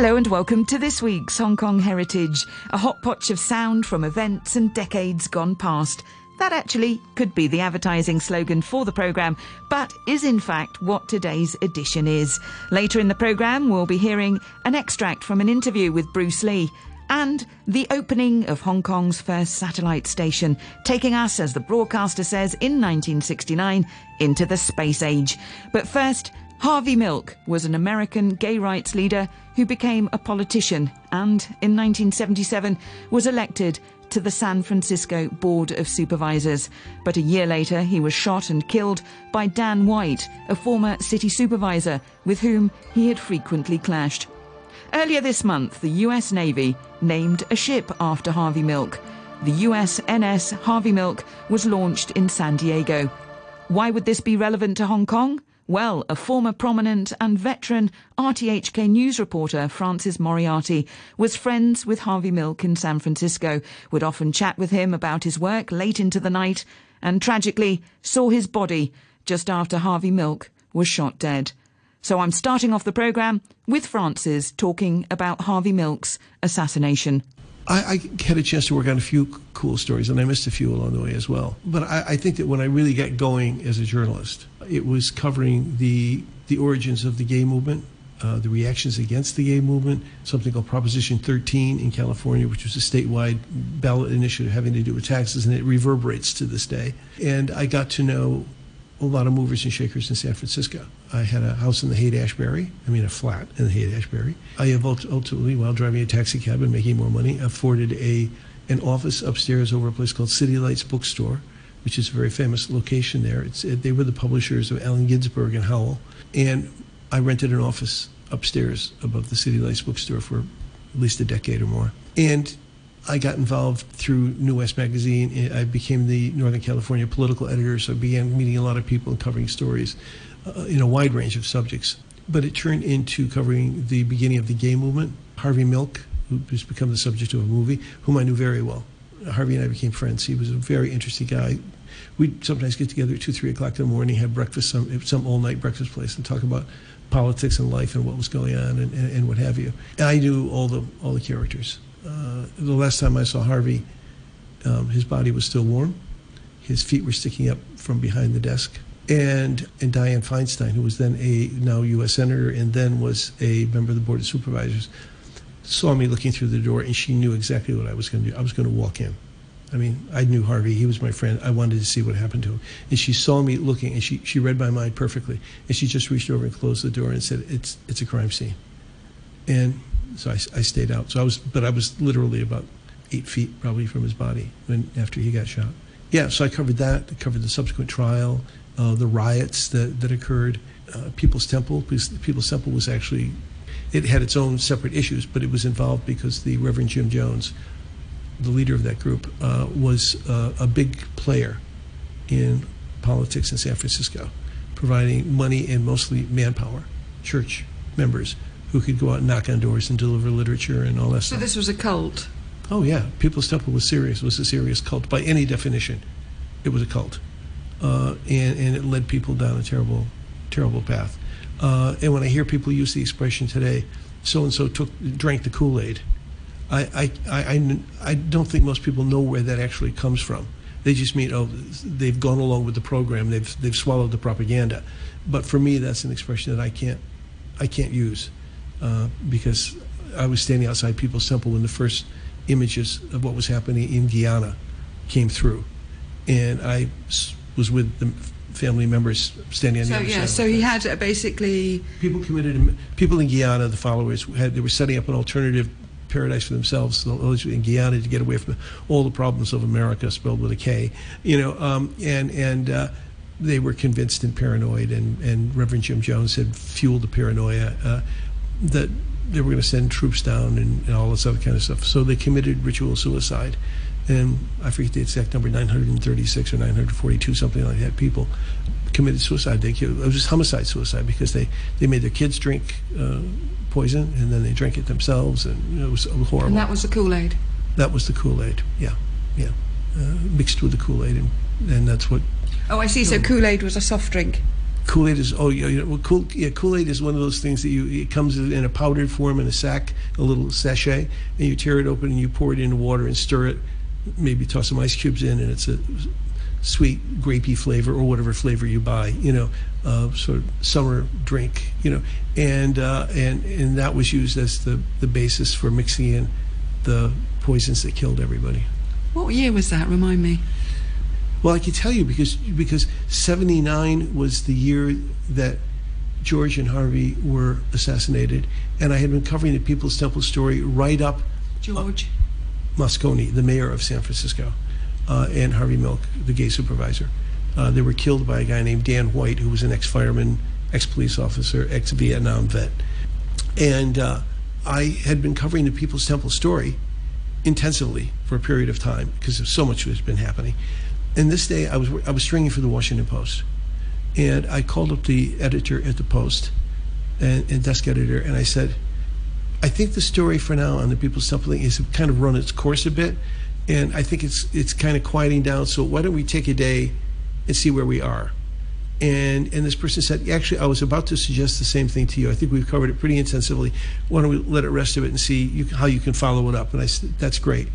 Hello and welcome to this week's Hong Kong Heritage, a hot potch of sound from events and decades gone past. That actually could be the advertising slogan for the programme, but is in fact what today's edition is. Later in the programme, we'll be hearing an extract from an interview with Bruce Lee and the opening of Hong Kong's first satellite station, taking us, as the broadcaster says, in 1969 into the space age. But first, Harvey Milk was an American gay rights leader who became a politician and, in 1977, was elected to the San Francisco Board of Supervisors. But a year later, he was shot and killed by Dan White, a former city supervisor with whom he had frequently clashed. Earlier this month, the US Navy named a ship after Harvey Milk. The USNS Harvey Milk was launched in San Diego. Why would this be relevant to Hong Kong? Well, a former prominent and veteran RTHK news reporter, Francis Moriarty, was friends with Harvey Milk in San Francisco, would often chat with him about his work late into the night, and tragically saw his body just after Harvey Milk was shot dead. So I'm starting off the programme with Francis talking about Harvey Milk's assassination. I, I, had a chance to work on a few cool stories, and I missed a few along the way as well. But I, I, think that when I really got going as a journalist, it was covering the the origins of the gay movement, uh, the reactions against the gay movement, something called Proposition 13 in California, which was a statewide ballot initiative having to do with taxes, and it reverberates to this day. And I got to know a lot of movers and shakers in San Francisco. I had a house in the Haight Ashbury, I mean a flat in the Haight Ashbury. I have ultimately, while driving a taxi cab and making more money, afforded a an office upstairs over a place called City Lights Bookstore, which is a very famous location there. It's, they were the publishers of Allen Ginsberg and Howl. And I rented an office upstairs above the City Lights Bookstore for at least a decade or more. And I got involved through New West Magazine. I became the Northern California political editor, so I began meeting a lot of people and covering stories uh, in a wide range of subjects. But it turned into covering the beginning of the gay movement. Harvey Milk, who's become the subject of a movie, whom I knew very well. Harvey and I became friends. He was a very interesting guy. We'd sometimes get together at 2, 3 o'clock in the morning, have breakfast, some, some all night breakfast place, and talk about politics and life and what was going on and, and, and what have you. And I knew all the, all the characters. Uh, the last time I saw Harvey, um, his body was still warm. His feet were sticking up from behind the desk. And, and Dianne Feinstein, who was then a now U.S. Senator and then was a member of the Board of Supervisors, saw me looking through the door and she knew exactly what I was going to do. I was going to walk in. I mean, I knew Harvey. He was my friend. I wanted to see what happened to him. And she saw me looking and she, she read my mind perfectly. And she just reached over and closed the door and said, It's, it's a crime scene. And so I, I stayed out. So I was, but I was literally about eight feet probably from his body when after he got shot. Yeah, so I covered that. I covered the subsequent trial, uh, the riots that, that occurred. Uh, People's Temple, People's Temple was actually, it had its own separate issues, but it was involved because the Reverend Jim Jones, the leader of that group, uh, was uh, a big player in politics in San Francisco, providing money and mostly manpower, church members who could go out and knock on doors and deliver literature and all that so stuff. So this was a cult? Oh, yeah. People's Temple was serious. It was a serious cult. By any definition, it was a cult. Uh, and, and it led people down a terrible, terrible path. Uh, and when I hear people use the expression today, so and so took drank the Kool Aid, I, I, I, I don't think most people know where that actually comes from. They just mean, oh, they've gone along with the program, they've, they've swallowed the propaganda. But for me, that's an expression that I can't, I can't use uh, because I was standing outside People's Temple when the first images of what was happening in Guyana came through, and I was with the family members standing on so, the other yeah, side. So he had uh, basically people committed. People in Guyana, the followers, had they were setting up an alternative paradise for themselves in Guyana to get away from all the problems of America, spelled with a K. You know, um, and and. Uh, they were convinced and paranoid, and, and Reverend Jim Jones had fueled the paranoia. Uh, that they were going to send troops down and, and, all this other kind of stuff. So they committed ritual suicide. And I forget the exact number, 936 or 942, something like that. People committed suicide. They killed, it was just homicide suicide because they, they made their kids drink uh, poison and then they drank it themselves. And you know, it, was, it, was, horrible. And that was the Kool Aid? That was the Kool Aid, yeah. Yeah. Uh, mixed with the Kool Aid. And, and that's what. Oh, I see. So Kool Aid was a soft drink? Kool Aid is oh you know, well, cool, yeah Kool Aid is one of those things that you it comes in a powdered form in a sack, a little sachet, and you tear it open and you pour it into water and stir it. Maybe toss some ice cubes in, and it's a sweet grapey flavor or whatever flavor you buy. You know, uh, sort of summer drink. You know, and uh, and and that was used as the the basis for mixing in the poisons that killed everybody. What year was that? Remind me. Well, I can tell you because because '79 was the year that George and Harvey were assassinated, and I had been covering the People's Temple story right up George Moscone, the mayor of San Francisco, uh, and Harvey Milk, the gay supervisor. Uh, they were killed by a guy named Dan White, who was an ex-fireman, ex-police officer, ex-Vietnam vet, and uh, I had been covering the People's Temple story intensively for a period of time because so much has been happening. And this day, I was I was stringing for the Washington Post, and I called up the editor at the Post, and, and desk editor, and I said, I think the story for now on the People's Supplement is kind of run its course a bit, and I think it's it's kind of quieting down. So why don't we take a day and see where we are? And and this person said, actually, I was about to suggest the same thing to you. I think we've covered it pretty intensively. Why don't we let it rest a bit and see you, how you can follow it up? And I said, that's great.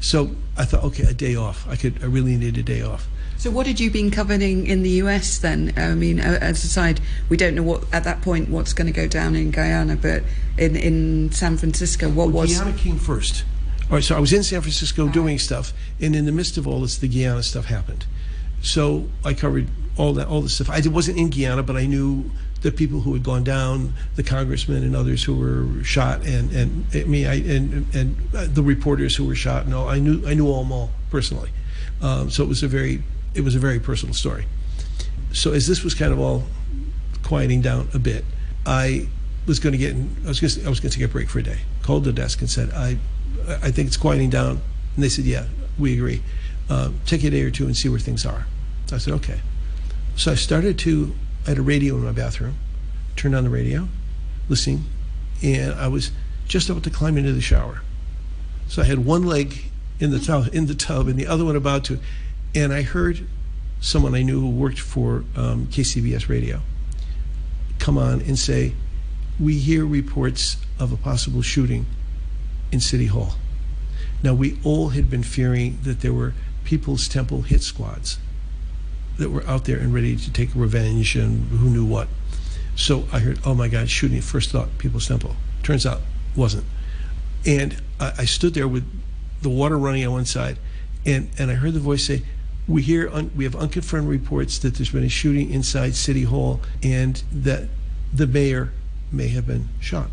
So I thought, okay, a day off. I could. I really need a day off. So what had you been covering in the US then? I mean, as a side, we don't know what at that point what's going to go down in Guyana, but in in San Francisco, what well, was Guyana came first? All right, so I was in San Francisco right. doing stuff, and in the midst of all this, the Guyana stuff happened. So I covered all that all the stuff. I wasn't in Guyana, but I knew the people who had gone down, the congressmen and others who were shot, and and mean, I and and the reporters who were shot. No, I knew I knew all them all personally. Um, so it was a very it was a very personal story. So as this was kind of all quieting down a bit, I was going to get in, I was going to, I was going to take a break for a day. Called the desk and said I I think it's quieting down, and they said yeah we agree. Uh, take a day or two and see where things are. I said okay. So I started to I had a radio in my bathroom, turned on the radio, listening, and I was just about to climb into the shower. So I had one leg in the tub, in the tub, and the other one about to, and I heard someone I knew who worked for um, KCBS Radio come on and say, "We hear reports of a possible shooting in City Hall." Now we all had been fearing that there were People's Temple hit squads that were out there and ready to take revenge and who knew what. So I heard, oh my God, shooting. First thought, People's Temple. Turns out, wasn't. And I, I stood there with the water running on one side, and, and I heard the voice say, we hear un, we have unconfirmed reports that there's been a shooting inside City Hall and that the mayor may have been shot.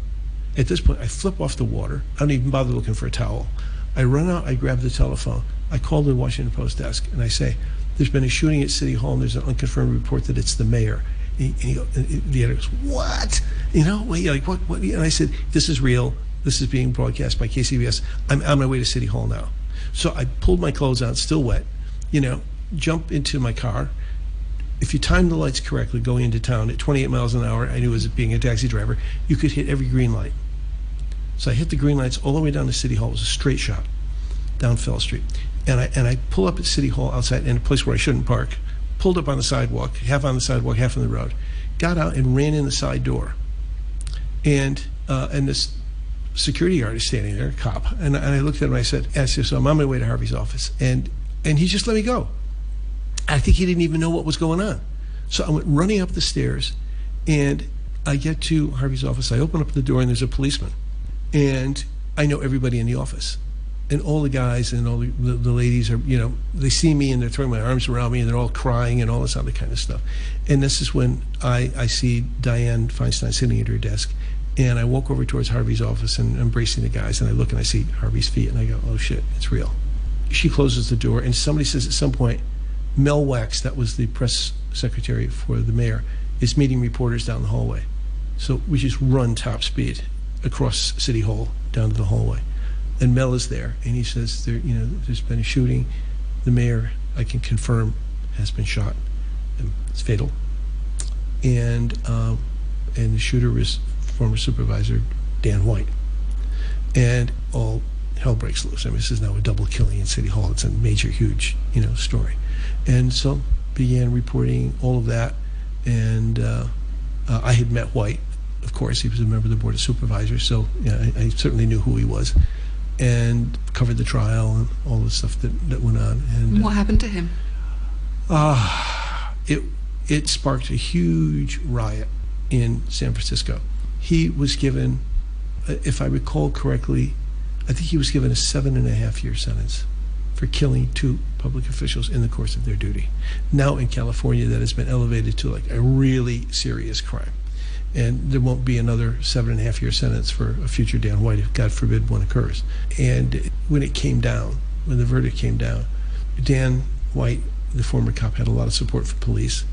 At this point, I flip off the water. I don't even bother looking for a towel. I run out. I grab the telephone. I call the Washington Post desk and I say, there's been a shooting at City Hall, and there's an unconfirmed report that it's the mayor. And, he, and, he, and the editor goes, "What? You know? Like what? What?" And I said, "This is real. This is being broadcast by KCBS. I'm on my way to City Hall now." So I pulled my clothes on, still wet. You know, jump into my car. If you timed the lights correctly going into town at 28 miles an hour, I knew as being a taxi driver, you could hit every green light. So I hit the green lights all the way down to City Hall. It was a straight shot down Fell Street and I and I pull up at City Hall outside in a place where I shouldn't park. Pulled up on the sidewalk, half on the sidewalk, half on the road. Got out and ran in the side door. And uh, and this security guard is standing there, a cop, and, and I looked at him and I said, said, so I'm on my way to Harvey's office, and and he just let me go. I think he didn't even know what was going on. So I went running up the stairs, and I get to Harvey's office. I open up the door, and there's a policeman, and I know everybody in the office and all the guys and all the, the, ladies are, you know, they see me and they're throwing my arms around me and they're all crying and all this other kind of stuff. And this is when I, I see Dianne Feinstein sitting at her desk. And I walk over towards Harvey's office and embracing the guys. And I look and I see Harvey's feet and I go, oh shit, it's real. She closes the door and somebody says at some point, Mel Wax, that was the press secretary for the mayor, is meeting reporters down the hallway. So we just run top speed across City Hall down to the hallway and Mel is there, and he says there, you know, there's been a shooting. The mayor, I can confirm, has been shot. It's fatal. And um, and the shooter was former supervisor Dan White. And all hell breaks loose. I mean, this is now a double killing in City Hall. It's a major, huge, you know, story. And so began reporting all of that, and uh, uh, I had met White. Of course, he was a member of the board of supervisors, so yeah, I, I certainly knew who he was, and covered the trial and all the stuff that, that went on. And What happened to him? uh, it it sparked a huge riot in San Francisco. He was given, uh, if I recall correctly, I think he was given a seven and a half year sentence for killing two public officials in the course of their duty. Now in California, that has been elevated to like a really serious crime. And there won't be another seven and a half year sentence for a future Dan White if, God forbid, one occurs. And when it came down, when the verdict came down, Dan White, the former cop, had a lot of support from police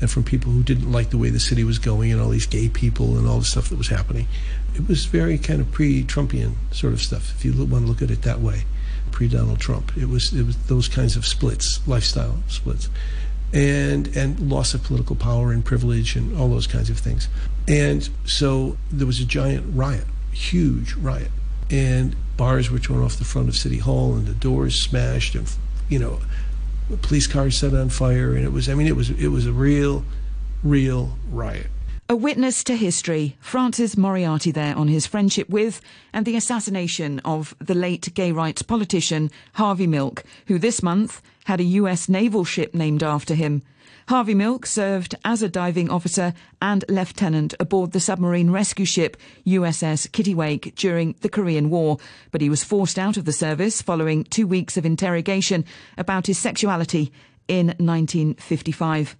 and from people who didn't like the way the city was going and all these gay people and all the stuff that was happening. It was very kind of pre-Trumpian sort of stuff, if you want to look at it that way, pre-Donald Trump. It was it was those kinds of splits, lifestyle splits, and and loss of political power and privilege and all those kinds of things. And so there was a giant riot, huge riot, and bars were torn off the front of City Hall and the doors smashed and you know police cars set on fire and it was I mean it was it was a real real riot. A witness to history, Francis Moriarty there on his friendship with and the assassination of the late gay rights politician Harvey Milk, who this month had a US naval ship named after him. Harvey Milk served as a diving officer and lieutenant aboard the submarine rescue ship USS Kittiwake during the Korean War, but he was forced out of the service following two weeks of interrogation about his sexuality in 1955.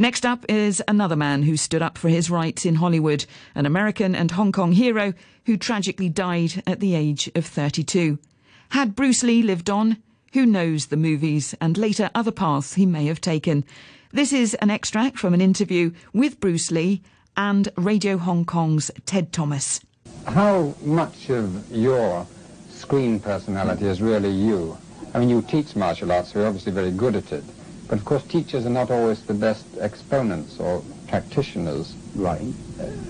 Next up is another man who stood up for his rights in Hollywood, an American and Hong Kong hero who tragically died at the age of 32. Had Bruce Lee lived on, who knows the movies and later other paths he may have taken. This is an extract from an interview with Bruce Lee and Radio Hong Kong's Ted Thomas. How much of your screen personality is really you? I mean, you teach martial arts, so you're obviously very good at it. But of course, teachers are not always the best exponents or practitioners. Right.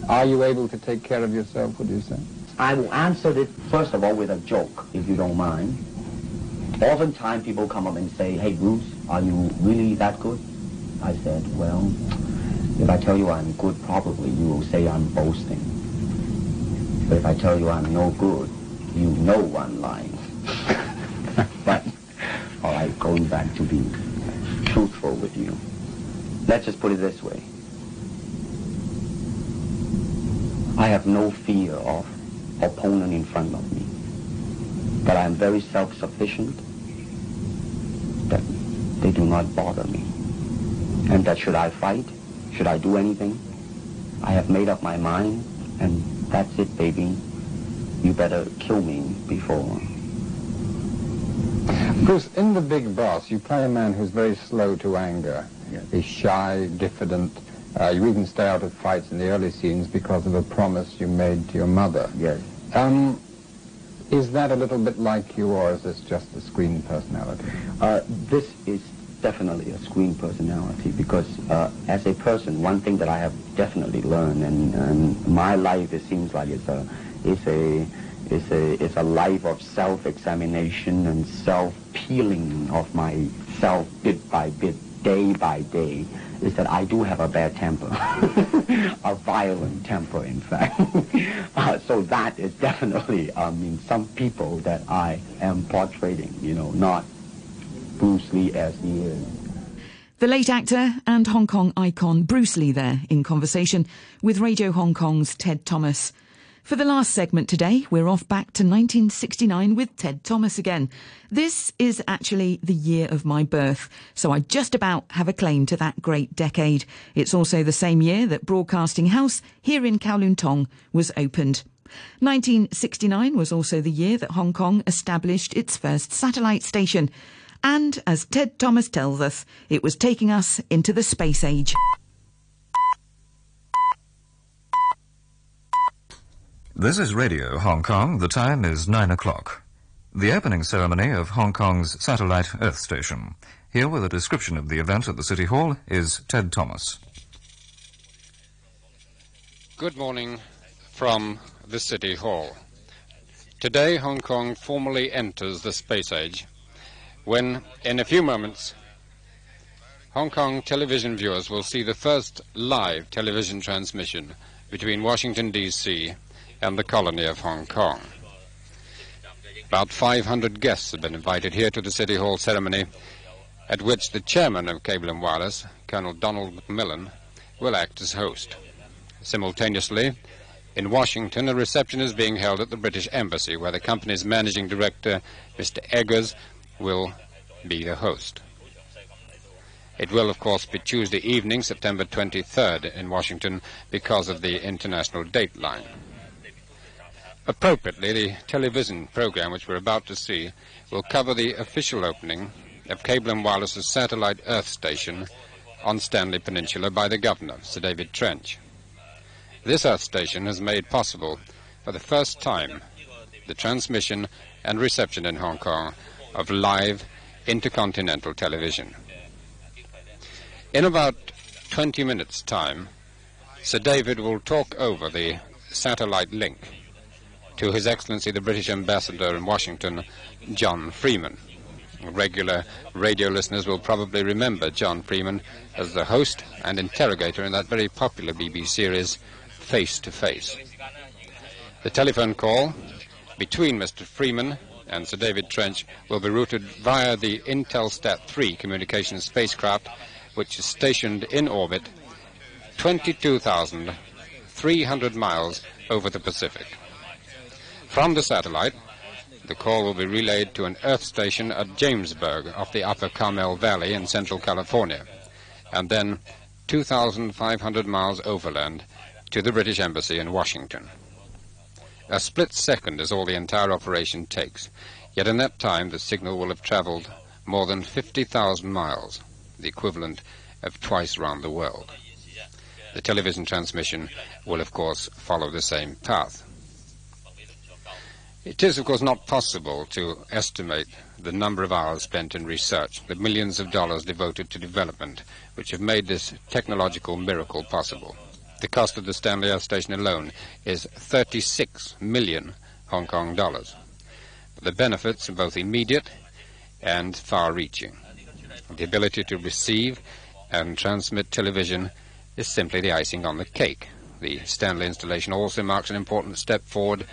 Are you able to take care of yourself, would you say? I will answer it first of all with a joke, if you don't mind. Oftentimes people come up and say, hey Bruce, are you really that good? I said, well, if I tell you I'm good, probably you will say I'm boasting. But if I tell you I'm no good, you know I'm lying. but, all right, going back to be truthful with you. Let's just put it this way. I have no fear of opponent in front of me. But I am very self-sufficient. That they do not bother me. And that should I fight, should I do anything, I have made up my mind, and that's it, baby. You better kill me before. Bruce, in The Big Boss, you play a man who's very slow to anger. Yes. He's shy, diffident. Uh, you even stay out of fights in the early scenes because of a promise you made to your mother. Yes. Um, is that a little bit like you, or is this just a screen personality? Uh, this is definitely a screen personality because uh, as a person, one thing that I have definitely learned, and, and my life it seems like it's a, it's a, it's a, it's a life of self-examination and self-peeling of myself bit by bit, day by day, is that I do have a bad temper, a violent temper, in fact. uh, so that is definitely, I mean, some people that I am portraying, you know, not Bruce Lee as he is. The late actor and Hong Kong icon Bruce Lee there in conversation with Radio Hong Kong's Ted Thomas. For the last segment today, we're off back to 1969 with Ted Thomas again. This is actually the year of my birth, so I just about have a claim to that great decade. It's also the same year that Broadcasting House here in Kowloon Tong was opened. 1969 was also the year that Hong Kong established its first satellite station. And as Ted Thomas tells us, it was taking us into the space age. This is Radio Hong Kong. The time is nine o'clock. The opening ceremony of Hong Kong's satellite Earth station. Here with a description of the event at the City Hall is Ted Thomas. Good morning from the City Hall. Today, Hong Kong formally enters the space age when, in a few moments, Hong Kong television viewers will see the first live television transmission between Washington, D.C. and the colony of Hong Kong. About 500 guests have been invited here to the City Hall ceremony, at which the chairman of Cable and Wireless, Colonel Donald McMillan, will act as host. Simultaneously, in Washington, a reception is being held at the British Embassy, where the company's managing director, Mr. Eggers, will be the host. It will, of course, be Tuesday evening, September 23rd, in Washington because of the international dateline. Appropriately, the television program which we're about to see will cover the official opening of Cable and Wireless's satellite Earth station on Stanley Peninsula by the governor, Sir David Trench. This Earth station has made possible, for the first time, the transmission and reception in Hong Kong of live intercontinental television. In about 20 minutes' time, Sir David will talk over the satellite link to His Excellency the British Ambassador in Washington, John Freeman. Regular radio listeners will probably remember John Freeman as the host and interrogator in that very popular BBC series, Face to Face. The telephone call between Mr. Freeman and Sir David Trench will be routed via the Intelsat 3 communications spacecraft which is stationed in orbit 22,300 miles over the Pacific. From the satellite, the call will be relayed to an Earth station at Jamesburg off the Upper Carmel Valley in central California, and then 2,500 miles overland to the British Embassy in Washington. A split second is all the entire operation takes, yet in that time the signal will have traveled more than 50,000 miles the equivalent of twice round the world. The television transmission will, of course, follow the same path. It is, of course, not possible to estimate the number of hours spent in research, the millions of dollars devoted to development, which have made this technological miracle possible. The cost of the Stanley Earth Station alone is 36 million Hong Kong dollars. But The benefits are both immediate and far-reaching. The ability to receive and transmit television is simply the icing on the cake. The Stanley installation also marks an important step forward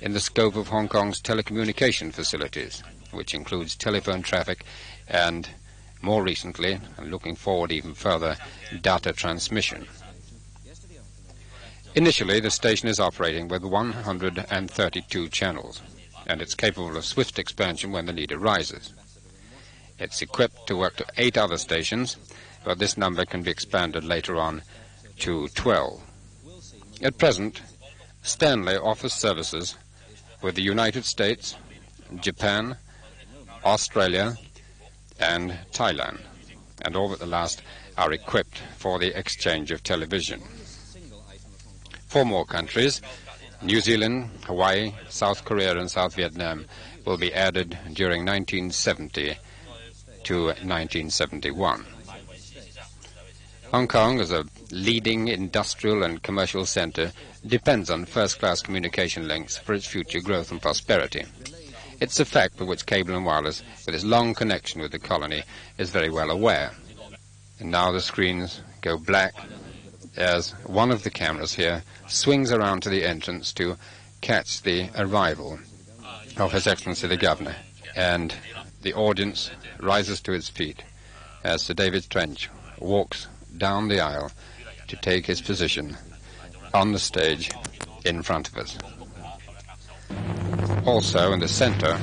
in the scope of Hong Kong's telecommunication facilities, which includes telephone traffic and, more recently, and looking forward even further, data transmission. Initially, the station is operating with 132 channels, and it's capable of swift expansion when the need arises. It's equipped to work to eight other stations, but this number can be expanded later on to 12. At present, Stanley offers services with the United States, Japan, Australia, and Thailand, and all but the last are equipped for the exchange of television. Four more countries, New Zealand, Hawaii, South Korea, and South Vietnam, will be added during 1970 to 1971. Hong Kong, is a leading industrial and commercial center, depends on first-class communication links for its future growth and prosperity. It's a fact for which Cable and Wireless, with its long connection with the colony, is very well aware. And now the screens go black as one of the cameras here swings around to the entrance to catch the arrival of His Excellency the Governor. And the audience rises to its feet as Sir David Trench walks down the aisle to take his position on the stage in front of us. Also in the center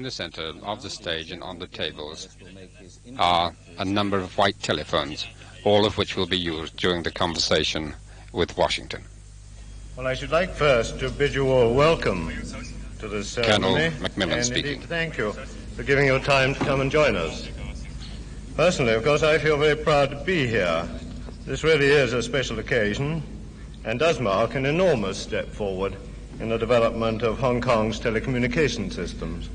in the center of the stage and on the tables are a number of white telephones, all of which will be used during the conversation with Washington. Well, I should like first to bid you all welcome to this ceremony. Colonel Macmillan and speaking. Indeed, thank you for giving your time to come and join us. Personally, of course, I feel very proud to be here. This really is a special occasion and does mark an enormous step forward in the development of Hong Kong's telecommunication systems.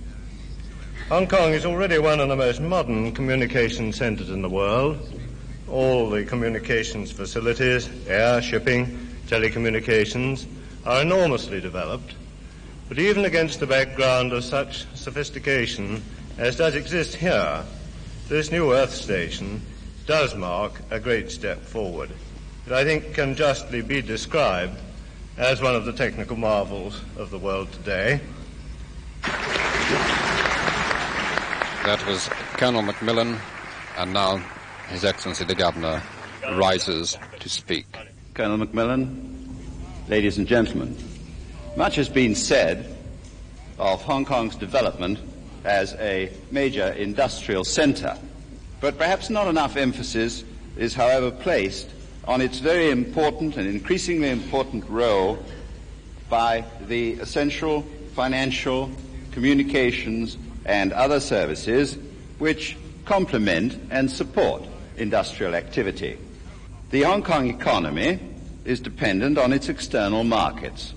Hong Kong is already one of the most modern communication centers in the world. All the communications facilities, air, shipping, telecommunications, are enormously developed. But even against the background of such sophistication as does exist here, this new Earth station does mark a great step forward. It, I think, can justly be described as one of the technical marvels of the world today. That was Colonel Macmillan, and now His Excellency the Governor rises to speak. Colonel Macmillan, ladies and gentlemen, much has been said of Hong Kong's development as a major industrial center, but perhaps not enough emphasis is, however, placed on its very important and increasingly important role by the essential financial, communications, and other services which complement and support industrial activity. The Hong Kong economy is dependent on its external markets,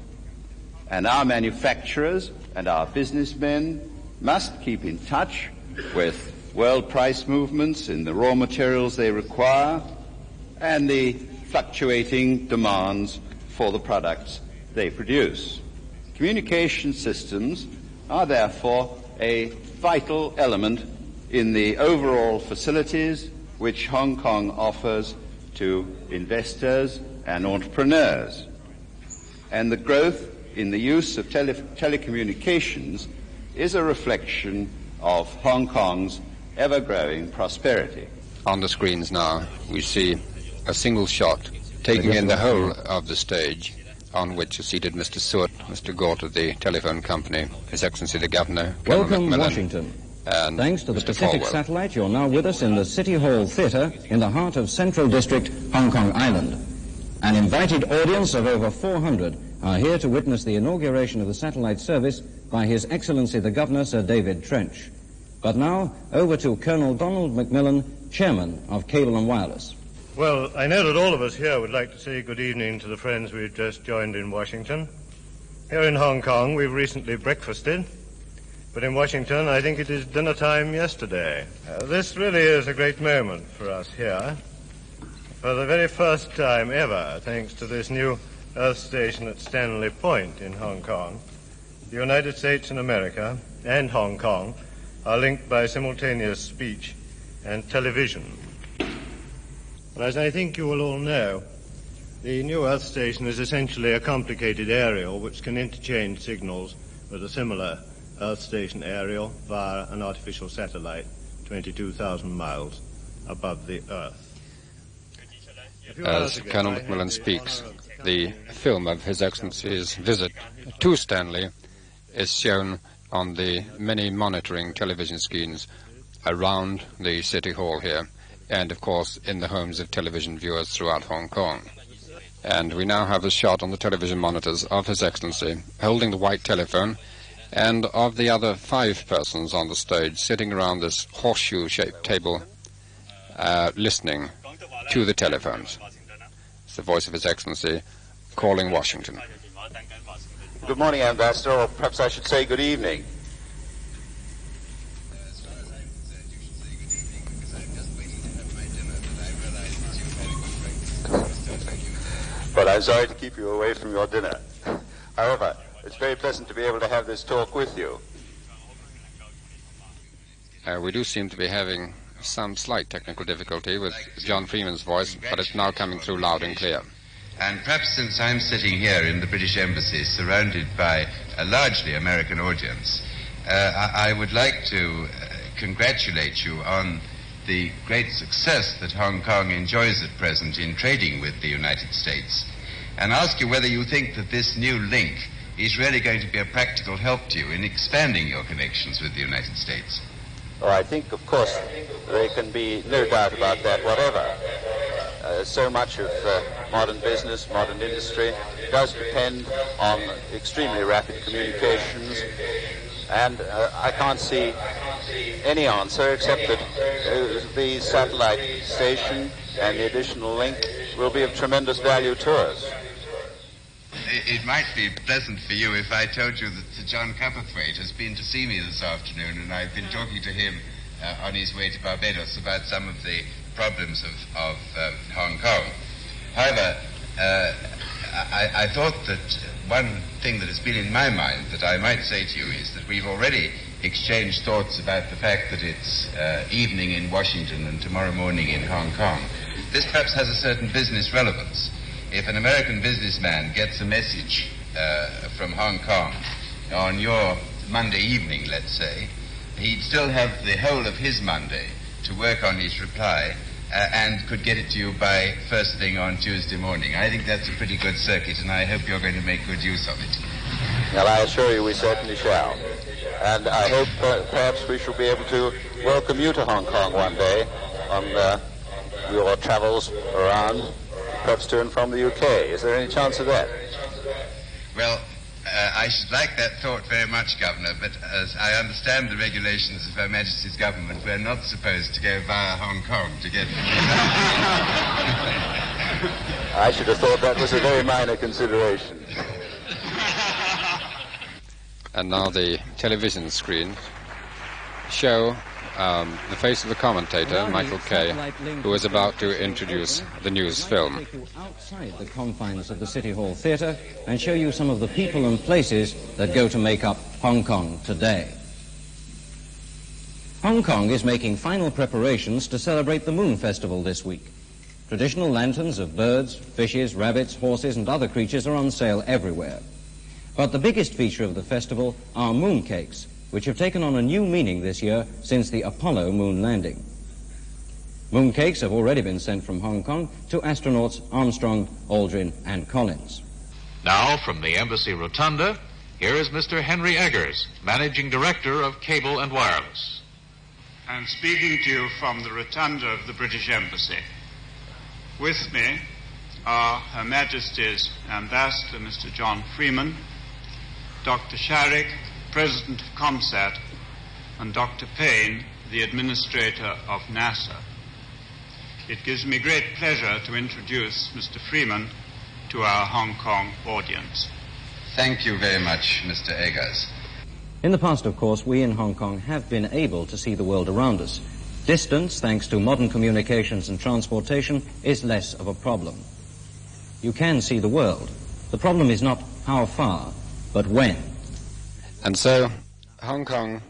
and our manufacturers and our businessmen must keep in touch with world price movements in the raw materials they require and the fluctuating demands for the products they produce. Communication systems are therefore a vital element in the overall facilities which Hong Kong offers to investors and entrepreneurs. And the growth in the use of tele- telecommunications is a reflection of Hong Kong's ever growing prosperity. On the screens now, we see a single shot taking in the whole of the stage on which is seated Mr. Seward, Mr. Gort of the telephone company, His Excellency the Governor, Colonel Welcome, Macmillan, Washington. And Thanks to the Mr. Pacific Falwell. Satellite, you're now with us in the City Hall Theatre in the heart of Central District, Hong Kong Island. An invited audience of over 400 are here to witness the inauguration of the satellite service by His Excellency the Governor, Sir David Trench. But now, over to Colonel Donald Macmillan, Chairman of Cable and Wireless. Well, I know that all of us here would like to say good evening to the friends we've just joined in Washington. Here in Hong Kong, we've recently breakfasted, but in Washington, I think it is dinner time yesterday. Uh, this really is a great moment for us here. For the very first time ever, thanks to this new Earth station at Stanley Point in Hong Kong, the United States and America and Hong Kong are linked by simultaneous speech and television. But as I think you will all know, the new Earth station is essentially a complicated aerial which can interchange signals with a similar Earth station aerial via an artificial satellite 22,000 miles above the Earth. As Colonel Macmillan speaks, the film of His Excellency's visit to Stanley is shown on the many monitoring television screens around the City Hall here, and of course in the homes of television viewers throughout Hong Kong. And we now have a shot on the television monitors of His Excellency holding the white telephone and of the other five persons on the stage sitting around this horseshoe-shaped table uh, listening to the telephones. It's the voice of His Excellency calling Washington. Good morning, Ambassador, or perhaps I should say good evening. But I'm sorry to keep you away from your dinner. However, it's very pleasant to be able to have this talk with you. Uh, we do seem to be having some slight technical difficulty with John Freeman's voice, but it's now coming through loud and clear. And perhaps since I'm sitting here in the British Embassy surrounded by a largely American audience, uh, I, I would like to uh, congratulate you on the great success that Hong Kong enjoys at present in trading with the United States and ask you whether you think that this new link is really going to be a practical help to you in expanding your connections with the United States. Oh, I think, of course, there can be no doubt about that whatever. Uh, so much of uh, modern business, modern industry, does depend on extremely rapid communications, and uh, I can't see any answer except that uh, the satellite station and the additional link will be of tremendous value to us. It might be pleasant for you if I told you that Sir John Cowperthwaite has been to see me this afternoon, and I've been talking to him uh, on his way to Barbados about some of the problems of, of uh, Hong Kong. However, uh, I, I, thought that one thing that has been in my mind that I might say to you is that we've already exchanged thoughts about the fact that it's uh, evening in Washington and tomorrow morning in Hong Kong. This perhaps has a certain business relevance. If an American businessman gets a message uh, from Hong Kong on your Monday evening, let's say, he'd still have the whole of his Monday to work on his reply uh, and could get it to you by first thing on Tuesday morning. I think that's a pretty good circuit, and I hope you're going to make good use of it. Well, I assure you we certainly shall. And I hope uh, perhaps we shall be able to welcome you to Hong Kong one day on uh, your travels around, perhaps to and from the UK. Is there any chance of that? Well, uh, I should like that thought very much, Governor, but as I understand the regulations of Her Majesty's government, we're not supposed to go via Hong Kong to get. I should have thought that was a very minor consideration. And now the television screen show um, the face of the commentator, Michael Kay, who is about to introduce the news film. Outside the confines of the City Hall Theatre and show you some of the people and places that go to make up Hong Kong today. Hong Kong is making final preparations to celebrate the Moon Festival this week. Traditional lanterns of birds, fishes, rabbits, horses, and other creatures are on sale everywhere. But the biggest feature of the festival are mooncakes, which have taken on a new meaning this year since the Apollo moon landing. Mooncakes have already been sent from Hong Kong to astronauts Armstrong, Aldrin, and Collins. Now, from the Embassy Rotunda, here is Mr. Henry Eggers, Managing Director of Cable and Wireless. I'm speaking to you from the Rotunda of the British Embassy. With me are Her Majesty's Ambassador, Mr. John Freeman, Dr. Charyk, President of COMSAT, and Dr. Paine, the Administrator of NASA. It gives me great pleasure to introduce Mr. Freeman to our Hong Kong audience. Thank you very much, Mr. Eggers. In the past, of course, we in Hong Kong have been able to see the world around us. Distance, thanks to modern communications and transportation, is less of a problem. You can see the world. The problem is not how far, but when. And so Hong Kong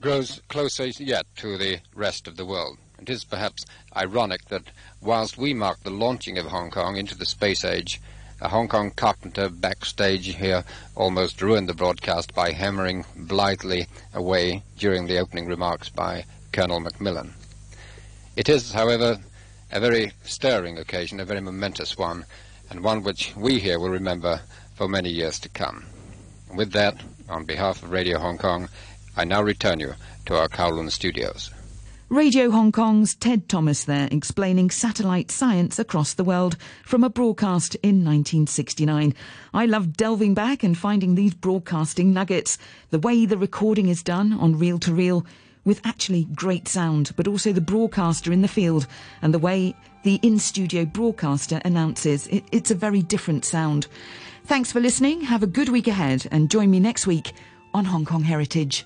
grows closer yet to the rest of the world. It is perhaps ironic that whilst we mark the launching of Hong Kong into the space age, a Hong Kong carpenter backstage here almost ruined the broadcast by hammering blithely away during the opening remarks by Colonel Macmillan. It is, however, a very stirring occasion, a very momentous one, and one which we here will remember for many years to come. With that, on behalf of Radio Hong Kong, I now return you to our Kowloon studios. Radio Hong Kong's Ted Thomas there explaining satellite science across the world from a broadcast in 1969. I love delving back and finding these broadcasting nuggets, the way the recording is done on reel to reel with actually great sound, but also the broadcaster in the field and the way the in studio broadcaster announces. It, it's a very different sound. Thanks for listening. Have a good week ahead and join me next week on Hong Kong Heritage.